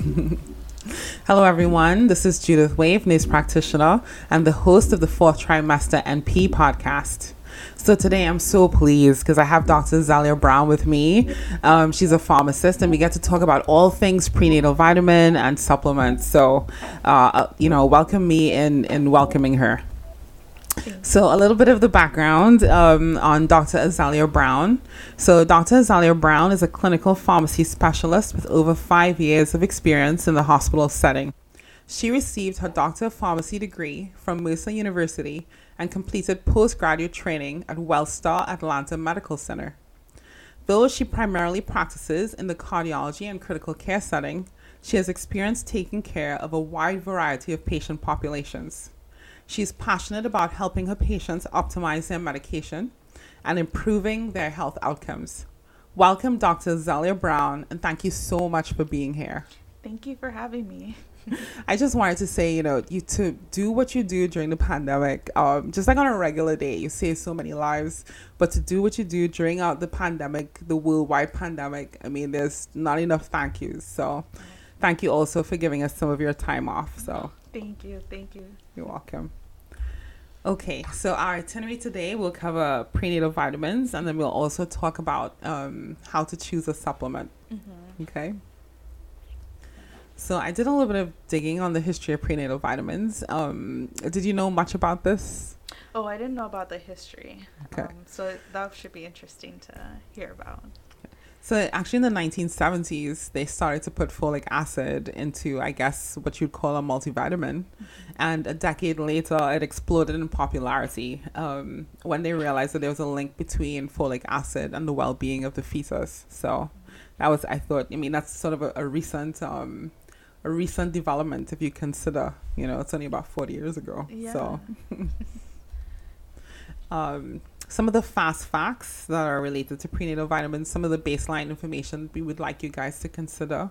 Hello, everyone. This is Judith Wave, nurse practitioner, and the host of the fourth trimester NP podcast. So today I'm so pleased because I have Dr. Zalia Brown with me. Um, she's a pharmacist, and we get to talk about all things prenatal vitamin and supplements. So, uh, you know, welcome me in in welcoming her. So, a little bit of the background um, on Dr. Azelia Brown. So, Dr. Azelia Brown is a clinical pharmacy specialist with over five years of experience in the hospital setting. She received her Doctor of Pharmacy degree from Mercer University and completed postgraduate training at Wellstar Atlanta Medical Center. Though she primarily practices in the cardiology and critical care setting, she has experience taking care of a wide variety of patient populations. She is passionate about helping her patients optimize their medication and improving their health outcomes. Welcome, Dr. Zelia Brown, and thank you so much for being here. Thank you for having me. I just wanted to say, you know, you to do what you do during the pandemic, um, just like on a regular day, you save so many lives. But to do what you do during out the pandemic, the worldwide pandemic, I mean, there's not enough thank yous. So, thank you also for giving us some of your time off. So, thank you, thank you. You're welcome. Okay, so our itinerary today will cover prenatal vitamins, and then we'll also talk about um, how to choose a supplement. Mm-hmm. Okay. So I did a little bit of digging on the history of prenatal vitamins. Um, did you know much about this? Oh, I didn't know about the history. Okay. Um, so that should be interesting to hear about. So actually, in the 1970s, they started to put folic acid into, I guess, what you'd call a multivitamin, mm-hmm. and a decade later, it exploded in popularity um, when they realized that there was a link between folic acid and the well-being of the fetus. So that was, I thought, I mean, that's sort of a, a recent, um, a recent development if you consider, you know, it's only about 40 years ago. Yeah. So. um, some of the fast facts that are related to prenatal vitamins, some of the baseline information we would like you guys to consider.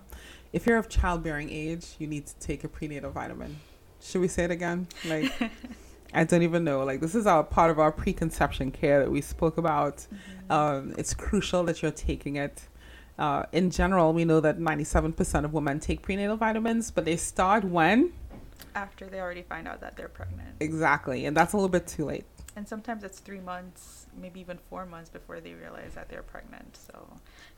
If you're of childbearing age, you need to take a prenatal vitamin. Should we say it again? Like, I don't even know. Like, this is our part of our preconception care that we spoke about. Mm-hmm. Um, it's crucial that you're taking it. Uh, in general, we know that 97% of women take prenatal vitamins, but they start when? After they already find out that they're pregnant. Exactly. And that's a little bit too late and sometimes it's three months, maybe even four months before they realize that they're pregnant. So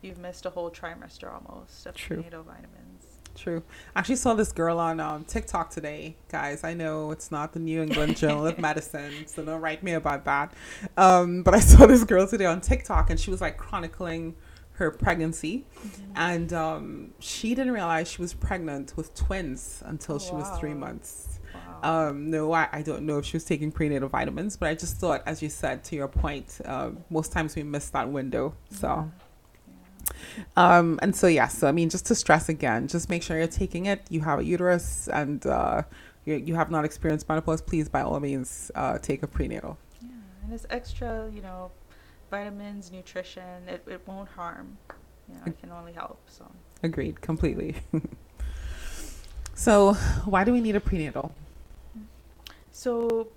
you've missed a whole trimester almost of True. prenatal vitamins. True. I actually saw this girl on um, TikTok today, guys. I know it's not the New England Journal of Medicine, so don't write me about that. Um, but I saw this girl today on TikTok, and she was like chronicling her pregnancy, mm-hmm. and um, she didn't realize she was pregnant with twins until she wow. was three months. Um, no, I, I don't know if she was taking prenatal vitamins, but I just thought, as you said, to your point, uh, most times we miss that window. So, um, and so, yeah, so I mean, just to stress again, just make sure you're taking it. You have a uterus and uh, you, you have not experienced menopause, please, by all means, uh, take a prenatal. Yeah, and it's extra, you know, vitamins, nutrition, it, it won't harm. You know, it can only help. So, agreed, completely. so, why do we need a prenatal? So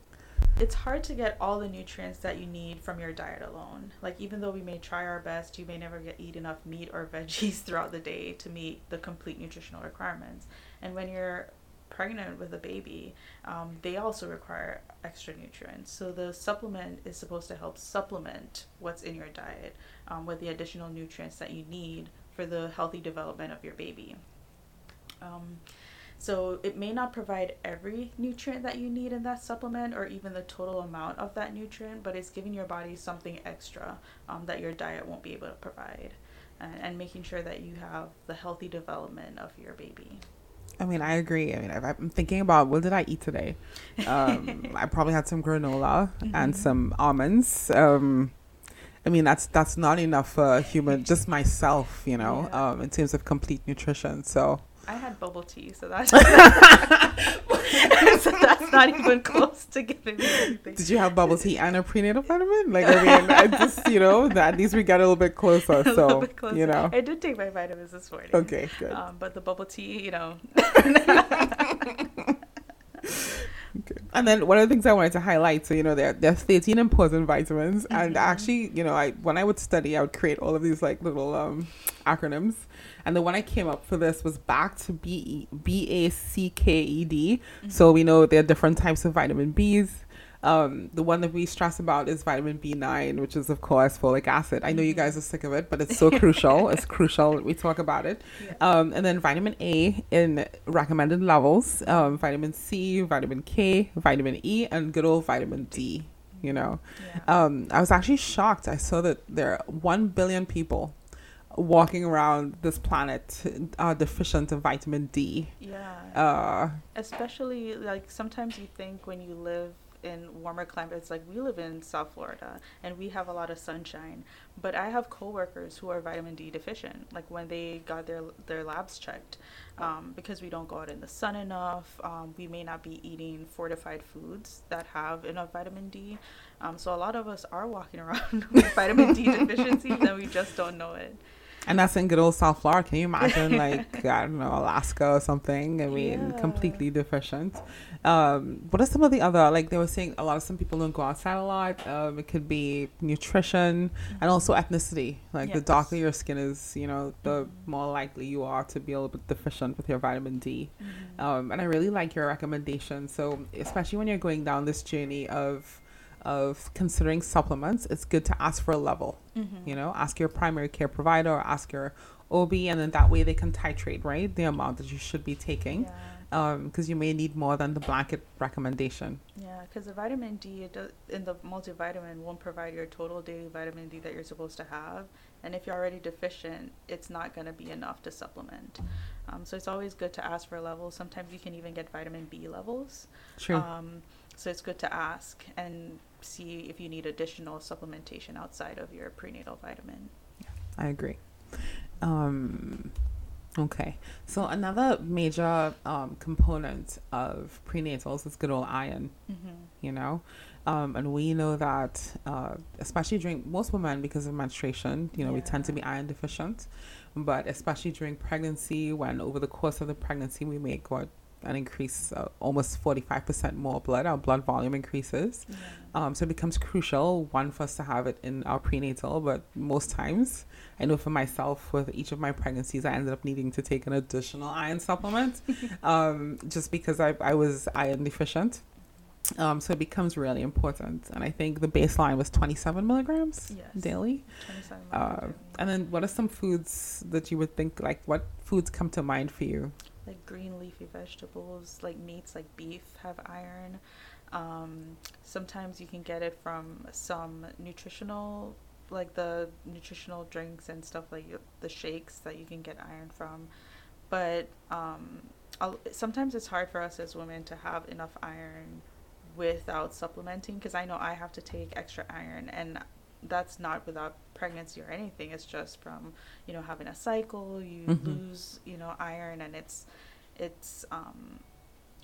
it's hard to get all the nutrients that you need from your diet alone. Like even though we may try our best, you may never get eat enough meat or veggies throughout the day to meet the complete nutritional requirements. And when you're pregnant with a baby, um, they also require extra nutrients. So the supplement is supposed to help supplement what's in your diet um, with the additional nutrients that you need for the healthy development of your baby. Um, so it may not provide every nutrient that you need in that supplement or even the total amount of that nutrient, but it's giving your body something extra um, that your diet won't be able to provide and, and making sure that you have the healthy development of your baby. I mean, I agree. I mean, I'm thinking about what did I eat today? Um, I probably had some granola mm-hmm. and some almonds. Um, I mean, that's that's not enough for human, just myself, you know, yeah. um, in terms of complete nutrition. So I had bubble tea, so that's so that's not even close to giving me anything. Did you have bubble tea and a prenatal vitamin? Like I mean, I just you know at least we got a little bit closer. a so bit closer. you know, I did take my vitamins this morning. Okay, good. Um, but the bubble tea, you know. okay. And then one of the things I wanted to highlight, so you know, there there's 13 important vitamins, and Mhm. actually, you know, I when I would study, I would create all of these like little um acronyms, and the one I came up for this was back to B B A C K E D. So we know there are different types of vitamin B's. Um, the one that we stress about is vitamin B9, which is of course folic acid. I know you Mhm. guys are sick of it, but it's so crucial. It's crucial that we talk about it. Yeah. Um, and then vitamin A in recommended levels, um, vitamin C, vitamin K, vitamin E, and good old vitamin D. You know, yeah. um, I was actually shocked. I saw that there are one billion people walking around this planet uh, deficient of vitamin D. yeah. Uh, especially like sometimes you think when you live in warmer climates like we live in south florida and we have a lot of sunshine but i have coworkers who are vitamin d deficient like when they got their their labs checked um, because we don't go out in the sun enough um, we may not be eating fortified foods that have enough vitamin d um, so a lot of us are walking around with vitamin d deficiencies and we just don't know it and that's in good old South Florida. Can you imagine, like, I don't know, Alaska or something? I mean, Yeah. completely deficient. Um, what are some of the other, like, they were saying a lot of some people don't go outside a lot. Um, it could be nutrition and also ethnicity. Like, the darker your skin is, you know, the Mhm. more likely you are to be a little bit deficient with your vitamin D. Mhm. Um, and I really like your recommendation. So, especially when you're going down this journey of, of considering supplements, it's good to ask for a level Mhm. you know ask your primary care provider or ask your ob and then that way they can titrate right the amount that you should be taking yeah. um because you may need more than the blanket recommendation Yeah, because the vitamin D does, in the multivitamin won't provide your total daily vitamin D that you're supposed to have, and if you're already deficient, it's not going to be enough to supplement. Um, so it's always good to ask for levels. Sometimes you can even get vitamin B levels. true Um, so it's good to ask and see if you need additional supplementation outside of your prenatal vitamin. i agree. Um okay. So another major um component of prenatals is good old iron Mm-hmm. you know? Um, and we know that uh, especially during most women because of menstruation you know we tend to be iron deficient. But especially during pregnancy when over the course of the pregnancy we make what an increase uh, almost 45% more blood our blood volume increases. Yeah. um, so it becomes crucial one for us to have it in our prenatal but most times i know for myself with each of my pregnancies i ended up needing to take an additional iron supplement um, just because I, I was iron deficient. Um, so it becomes really important and i think the baseline was 27 milligrams Yes. daily. 27 uh, and then what are some foods that you would think like what foods come to mind for you like green leafy vegetables, like meats like beef have iron. Um, sometimes you can get it from some nutritional, like the nutritional drinks and stuff like the shakes that you can get iron from. But um, sometimes it's hard for us as women to have enough iron without supplementing because I know I have to take extra iron and that's not without pregnancy or anything it's just from you know having a cycle you Mhm. lose you know iron and it's it's um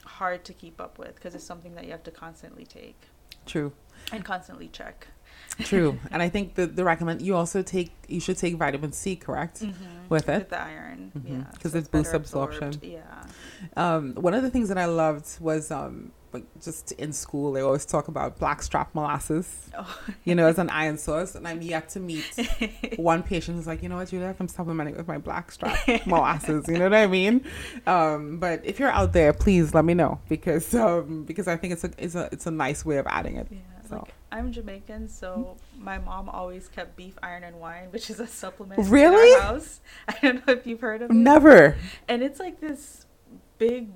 hard to keep up with because it's something that you have to constantly take true and constantly check true and i think the, the recommend you also take you should take vitamin c correct mm-hmm. With it? with the iron Mhm. yeah 'Cause so it boosts absorption. yeah Um, one of the things that I loved was um, like just in school they always talk about blackstrap molasses, oh. you know, as an iron source, and I'm yet to meet one patient who's like, you know what, Julia, I'm supplementing with my blackstrap molasses. You know what I mean? Um, but if you're out there, please let me know because um, because I think it's a it's a it's a nice way of adding it. Yeah, So. like I'm Jamaican, so my mom always kept beef, iron, and wine, which is a supplement. Really? In our house. I don't know if you've heard of it. Never. And it's like this big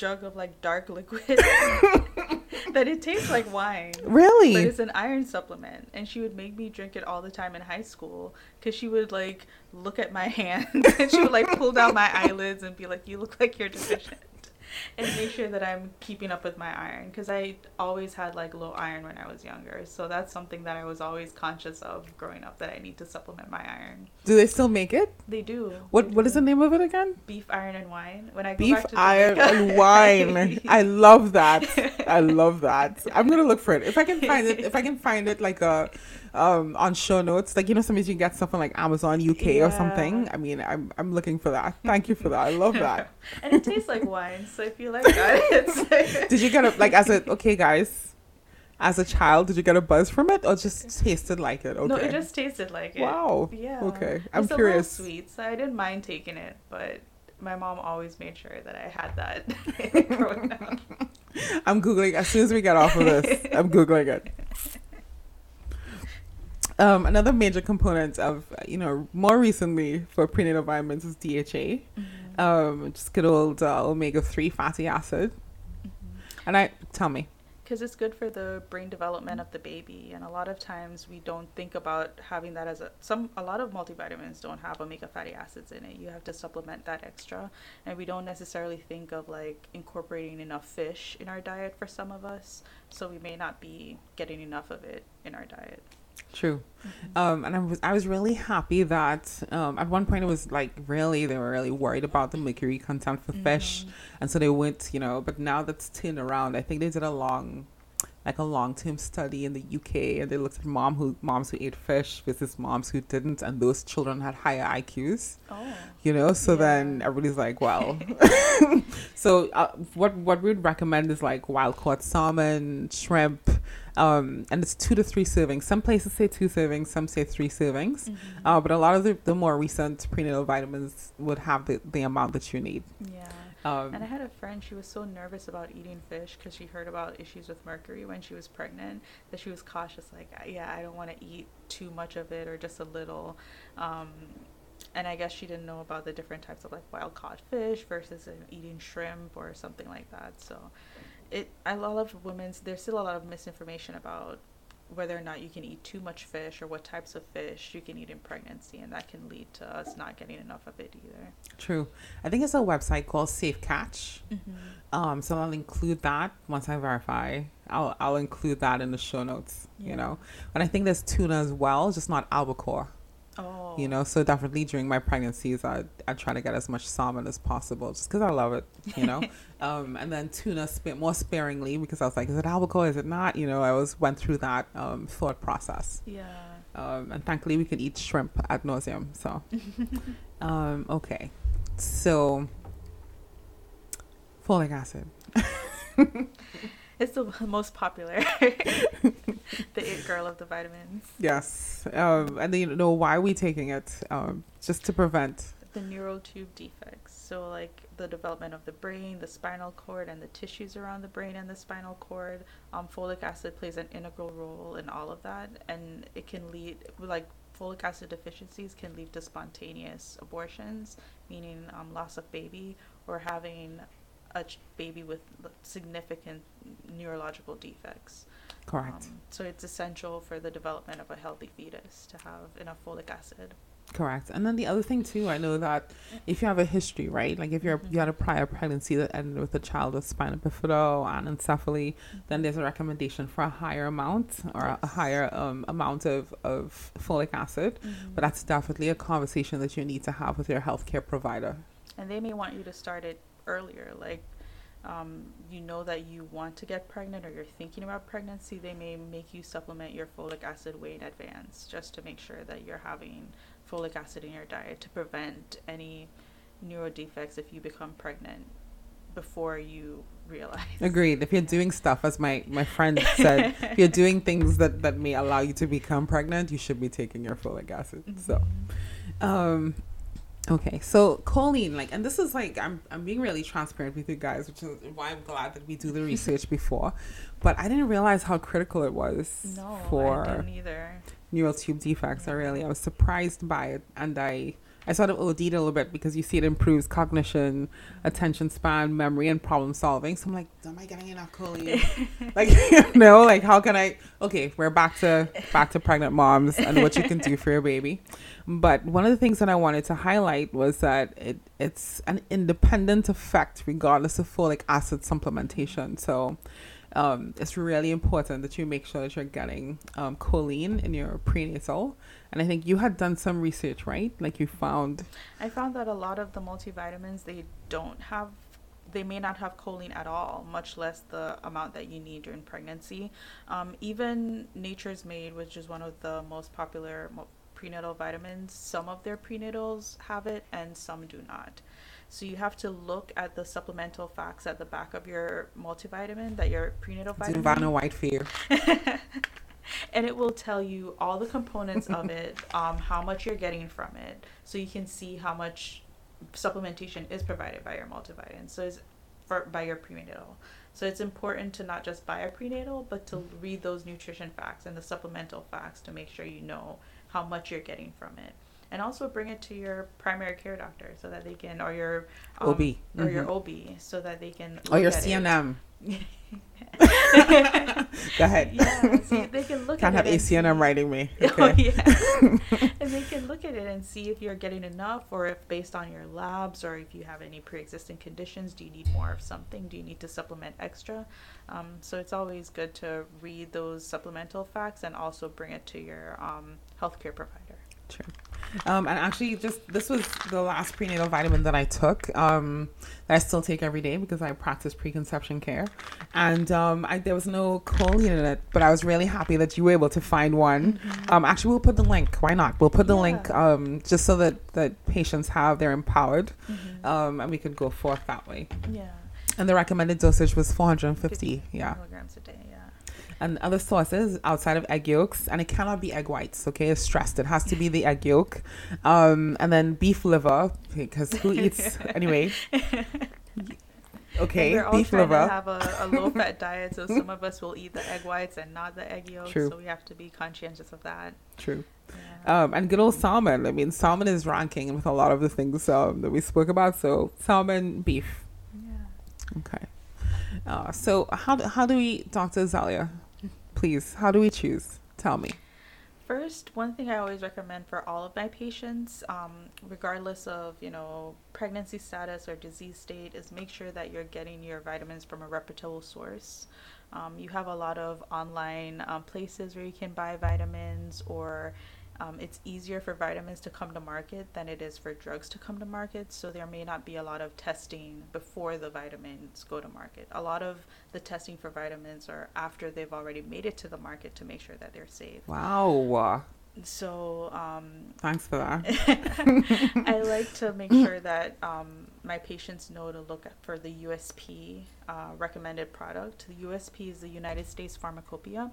jug of like dark liquid that it tastes like wine. But Really? it's an iron supplement, and she would make me drink it all the time in high school because she would like look at my hands and she would like pull down my eyelids and be like, "You look like you're deficient," and make sure that I'm keeping up with my iron because I always had like low iron when I was younger. So that's something that I was always conscious of growing up that I need to supplement my iron. Do they still make it? They do. What They What is the name of it again? Beef, iron, and wine. When I go Beef, back to iron, and wine. I love that. I love that. I'm gonna look for it. If I can find it, if I can find it like a um, on show notes. Like you know, sometimes you can get something like Amazon UK or something. I mean, I'm I'm looking for that. Thank you for that. I love that. and it tastes like wine, so if you like that, it's like... Did you get a like as a okay guys? As a child, did you get a buzz from it, or just tasted like it? Okay. No, it just tasted like it. wow. Yeah. Okay, I'm it's curious. A little sweet, so I didn't mind taking it, but my mom always made sure that I had that growing up. I'm googling as soon as we get off of this. I'm googling it. Um, another major component of you know more recently for prenatal vitamins is DHA, um, just good old uh, omega three fatty acid. And I tell me, Because it's good for the brain development of the baby, and a lot of times we don't think about having that as a some. A lot of multivitamins don't have omega fatty acids in it. You have to supplement that extra, and we don't necessarily think of like incorporating enough fish in our diet for some of us. So we may not be getting enough of it in our diet. True. Um, and I was I was really happy that um, at one point it was like really they were really worried about the mercury content for fish, and so they went you know. But now that's turned around. I think they did a long, like a long term study in the UK, and they looked at mom who moms who ate fish versus moms who didn't, and those children had higher IQs. Oh. You know, so then everybody's like, well, so uh, what what we'd recommend is like wild caught salmon, shrimp, um, and it's two to three servings. Some places say two servings, some say three servings. Mm-hmm. Uh, but a lot of the, the more recent prenatal vitamins would have the, the amount that you need. Yeah. Um, And I had a friend, she was so nervous about eating fish because she heard about issues with mercury when she was pregnant that she was cautious, like, "Uh, yeah, I don't want to eat too much of it or just a little. Um, and I guess she didn't know about the different types of like wild caught fish versus eating shrimp or something like that. So, it lot of women's there's still a lot of misinformation about whether or not you can eat too much fish or what types of fish you can eat in pregnancy, and that can lead to us not getting enough of it either. true. I think it's a website called Safe Catch. Um, so I'll include that once I verify. I'll I'll include that in the show notes. Yeah. You know, and I think there's tuna as well, just not albacore. You know, so definitely during my pregnancies, I I try to get as much salmon as possible, just because I love it. You know, um, and then tuna sp- more sparingly because I was like, is it albacore? Is it not? You know, I always went through that um, thought process. Yeah. Um, and thankfully, we can eat shrimp ad nauseum. So, um, okay, so folic acid. It's the most popular. the it girl of the vitamins. Yes, um, and then you know why are we taking it? Um, just to prevent. The neural tube defects. So, like the development of the brain, the spinal cord, and the tissues around the brain and the spinal cord. Um, folic acid plays an integral role in all of that, and it can lead, like, folic acid deficiencies can lead to spontaneous abortions, meaning um, loss of baby, or having a ch- baby with significant neurological defects. Correct. Um, so it's essential for the development of a healthy fetus to have enough folic acid. Correct. And then the other thing too, I know that if you have a history, right? Like if you're you had a prior pregnancy that ended with a child with spina bifida anencephaly, then there's a recommendation for a higher amount or a, a higher um, amount of, of folic acid. But that's definitely a conversation that you need to have with your healthcare provider. and they may want you to start it earlier like um, you know that you want to get pregnant or you're thinking about pregnancy they may make you supplement your folic acid way in advance just to make sure that you're having folic acid in your diet to prevent any neuro defects if you become pregnant before you realize Agreed. If you're doing stuff, as my, my friend said, if you're doing things that, that may allow you to become pregnant, you should be taking your folic acid. So, um, okay. So choline, like, and this is like, I'm, I'm being really transparent with you guys, which is why I'm glad that we do the research before. But I didn't realize how critical it was no for neural tube defects. I really, I was surprised by it, and I, I sort of OD'd a little bit because you see it improves cognition, attention span, memory, and problem solving. So I'm like, am I getting enough choline? like, you know, like how can I? Okay, we're back to back to pregnant moms and what you can do for your baby. But one of the things that I wanted to highlight was that it it's an independent effect regardless of folic acid supplementation. So um, it's really important that you make sure that you're getting um, choline in your prenatal. And I think you had done some research, right? Like you found I found that a lot of the multivitamins they don't have they may not have choline at all, much less the amount that you need during pregnancy. Um, even Nature's Made, which is one of the most popular prenatal vitamins, some of their prenatals have it and some do not. So you have to look at the supplemental facts at the back of your multivitamin that your prenatal vitamin Vanna White you. and it will tell you all the components of it, um, how much you're getting from it, so you can see how much supplementation is provided by your multivitamin. So it's for by your prenatal. So it's important to not just buy a prenatal, but to read those nutrition facts and the supplemental facts to make sure you know how much you're getting from it. And also bring it to your primary care doctor so that they can, or your um, OB. or your Mhm. OB, so that they can. Or your look at. CNM. Go ahead. Yeah, so they can look Can't at have it see- ACNM writing me. Oh Okay. yeah, and they can look at it and see if you're getting enough, or if based on your labs, or if you have any pre-existing conditions, do you need more of something? Do you need to supplement extra? Um, so it's always good to read those supplemental facts and also bring it to your um, healthcare provider. True. Um, and actually, just this was the last prenatal vitamin that I took. Um, that I still take every day because I practice preconception care, and um, I, there was no choline in it. But I was really happy that you were able to find one. Um, actually, we'll put the link. Why not? We'll put the link um, just so that that patients have they're empowered, Mm-hmm. um, and we could go forth that way. Yeah, And the recommended dosage was 450. Yeah. milligrams a day. And other sources outside of egg yolks, and it cannot be egg whites. Okay, it's stressed. It has to be the egg yolk, um, and then beef liver because who eats anyway? Okay, And we're all beef trying liver. to have a, a low-fat diet, so some of us will eat the egg whites and not the egg yolks. True. So we have to be conscientious of that. True. Yeah. Um, and good old salmon. I mean, salmon is ranking with a lot of the things um, that we spoke about. So salmon, beef. yeah. Okay. Uh, so how do, how do we, Dr. Zalia, please, how do we choose? Tell me. First, one thing I always recommend for all of my patients, um, regardless of you know pregnancy status or disease state, is make sure that you're getting your vitamins from a reputable source. Um, you have a lot of online um, places where you can buy vitamins, or um, it's easier for vitamins to come to market than it is for drugs to come to market. So there may not be a lot of testing before the vitamins go to market. A lot of the testing for vitamins are after they've already made it to the market to make sure that they're safe. Wow. So um, Thanks for that. I like to make sure that um, my patients know to look for the USP uh, recommended product. The USP is the United States Pharmacopoeia.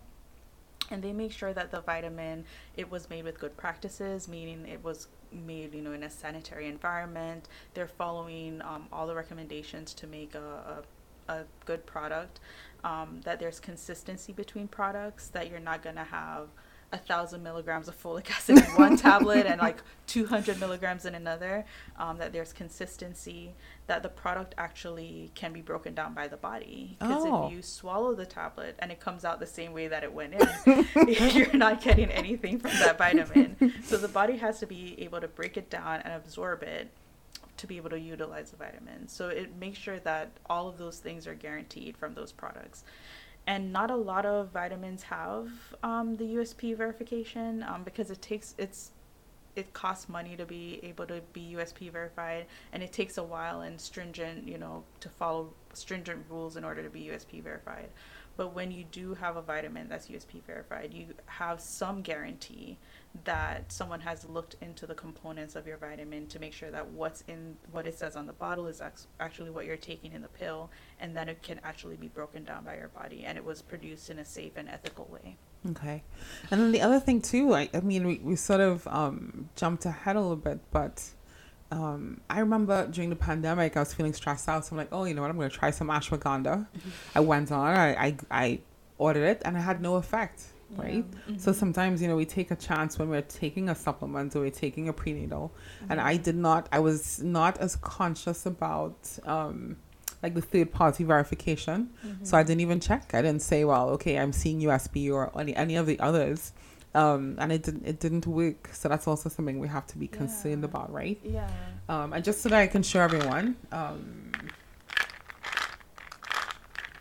And they make sure that the vitamin it was made with good practices, meaning it was made you know in a sanitary environment. They're following um, all the recommendations to make a, a, a good product. Um, that there's consistency between products. That you're not gonna have a thousand milligrams of folic acid in one tablet and like 200 milligrams in another um, that there's consistency that the product actually can be broken down by the body. Because Oh. if you swallow the tablet and it comes out the same way that it went in you're not getting anything from that vitamin. So the body has to be able to break it down and absorb it to be able to utilize the vitamin. So it makes sure that all of those things are guaranteed from those products and not a lot of vitamins have um, the USP verification um, because it takes it's it costs money to be able to be USP verified, and it takes a while and stringent you know to follow stringent rules in order to be USP verified. But when you do have a vitamin that's USP verified, you have some guarantee that someone has looked into the components of your vitamin to make sure that what's in what it says on the bottle is actually what you're taking in the pill and that it can actually be broken down by your body and it was produced in a safe and ethical way. Okay. And then the other thing too, I, I mean, we, we sort of um, jumped ahead a little bit, but um, I remember during the pandemic, I was feeling stressed out. So I'm like, oh, you know what? I'm going to try some ashwagandha. I went on, I, I, I ordered it, and it had no effect, right? So sometimes, you know, we take a chance when we're taking a supplement or we're taking a prenatal. And I did not, I was not as conscious about um, like the third party verification. So I didn't even check. I didn't say, well, okay, I'm seeing USP or any, any of the others. Um, and it didn't, it didn't work. So that's also something we have to be concerned Yeah. about, right? Yeah. Um, and just so that I can show everyone, um,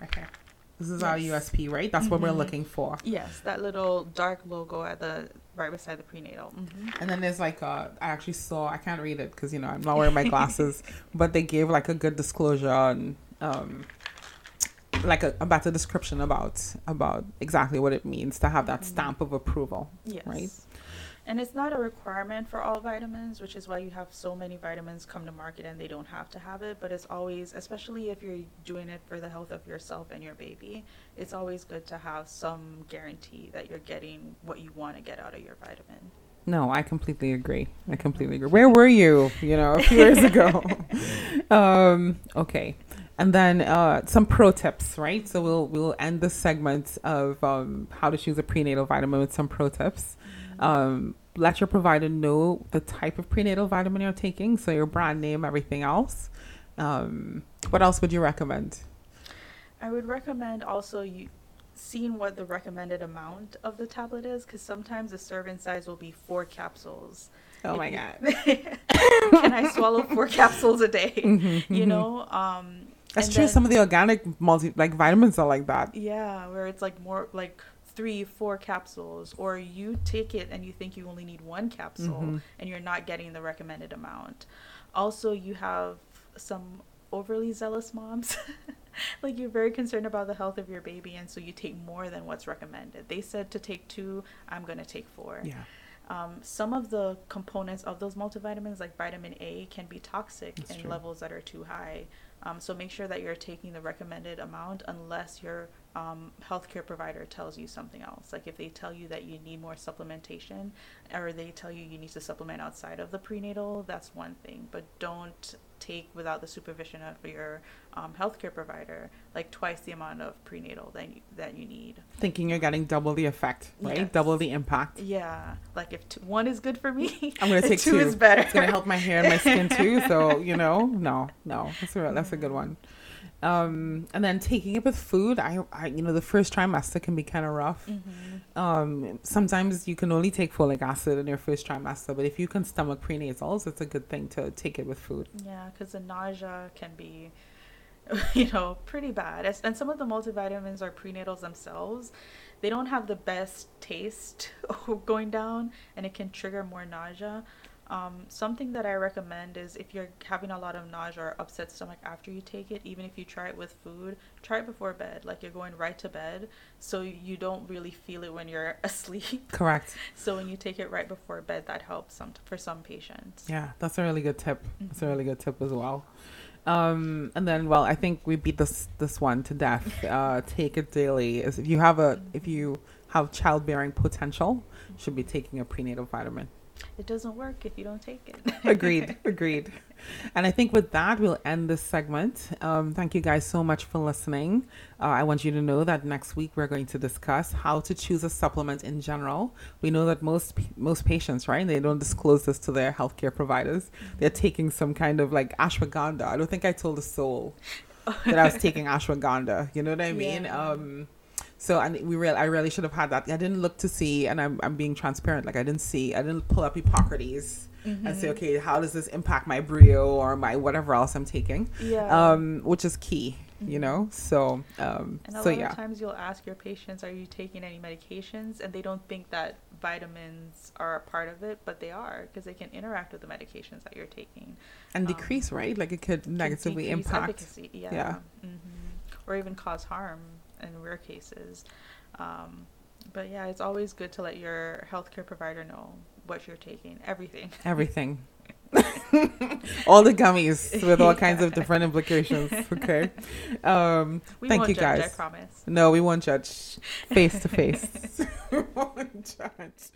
okay, this is our USP, right? That's what we're Mhm. looking for. Yes, that little dark logo at the right beside the prenatal. Mm-hmm. And then there's like a, I actually saw, I can't read it because, you know, I'm not wearing my glasses, but they gave like a good disclosure on um, like a, a better description about about exactly what it means to have that Mhm. stamp of approval. Yes. Right. And it's not a requirement for all vitamins, which is why you have so many vitamins come to market and they don't have to have it. But it's always, especially if you're doing it for the health of yourself and your baby, it's always good to have some guarantee that you're getting what you want to get out of your vitamin. No, I completely agree. I completely agree. Where were you, you know, a few years ago? um, okay. And then uh, some pro tips, right? So we'll we'll end the segment of um, how to choose a prenatal vitamin with some pro tips. Um, let your provider know the type of prenatal vitamin you're taking, so your brand name, everything else. Um, what else would you recommend? I would recommend also you seeing what the recommended amount of the tablet is because sometimes the serving size will be four capsules. Oh my god! Can I swallow four capsules a day? Mhm, You mhm. know, um, That's true. then- Some of the organic multi like vitamins are like that. Yeah, where it's like more like three, four capsules, or you take it and you think you only need one capsule Mhm. and you're not getting the recommended amount. Also, you have some overly zealous moms. like you're very concerned about the health of your baby, and so you take more than what's recommended. They said to take two, I'm going to take four. Yeah. Um, some of the components of those multivitamins, like vitamin A, can be toxic That's in true. levels that are too high. Um, so make sure that you're taking the recommended amount unless your um, healthcare provider tells you something else. Like if they tell you that you need more supplementation or they tell you you need to supplement outside of the prenatal, that's one thing. But don't take without the supervision of your um, healthcare provider like twice the amount of prenatal that you, that you need. Thinking you're getting double the effect, right? Yes. Double the impact. Yeah, like if t- one is good for me, I'm gonna take two, two. is better. It's gonna help my hair and my skin too. So you know, no, no, that's a that's a good one. Um, and then taking it with food, I, I you know, the first trimester can be kind of rough. Mhm. Um, sometimes you can only take folic acid in your first trimester, but if you can stomach prenatals, it's a good thing to take it with food. Yeah, because the nausea can be, you know, pretty bad. And some of the multivitamins are prenatals themselves. They don't have the best taste going down, and it can trigger more nausea. Um, something that I recommend is if you're having a lot of nausea or upset stomach after you take it, even if you try it with food, try it before bed. Like you're going right to bed, so you don't really feel it when you're asleep. Correct. So when you take it right before bed, that helps some for some patients. Yeah, that's a really good tip. That's a Mhm. really good tip as well. Um, and then, well, I think we beat this this one to death. Uh, take it daily. If you have a if you have childbearing potential, should be taking a prenatal vitamin. It doesn't work if you don't take it. agreed agreed. And i think with that we'll end this segment. Um, thank you guys so much for listening. Uh, i want you to know that next week we're going to discuss how to choose a supplement in general. We know that most most patients right they don't disclose this to their healthcare providers. They're taking some kind of like ashwagandha. I don't think i told a soul that i was taking ashwagandha. You know what i mean? Yeah. um so and we real I really should have had that. I didn't look to see, and I'm I'm being transparent. Like I didn't see, I didn't pull up Epocrates and say, Mhm. okay, how does this impact my brio or my whatever else I'm taking? Yeah. Um, which is key, you Mhm. know. So um, and a so lot yeah, of times you'll ask your patients, "Are you taking any medications?" And they don't think that vitamins are a part of it, but they are because they can interact with the medications that you're taking. and um, decrease right, like it could negatively impact. efficacy. Yeah. Yeah. hmm Or even cause harm in rare cases. Um, but yeah, it's always good to let your healthcare provider know what you're taking. Everything. Everything. all the gummies with all kinds of different implications. Okay. Um, We Thank won't you, judge, I promise. no, we won't judge face to face. We won't judge.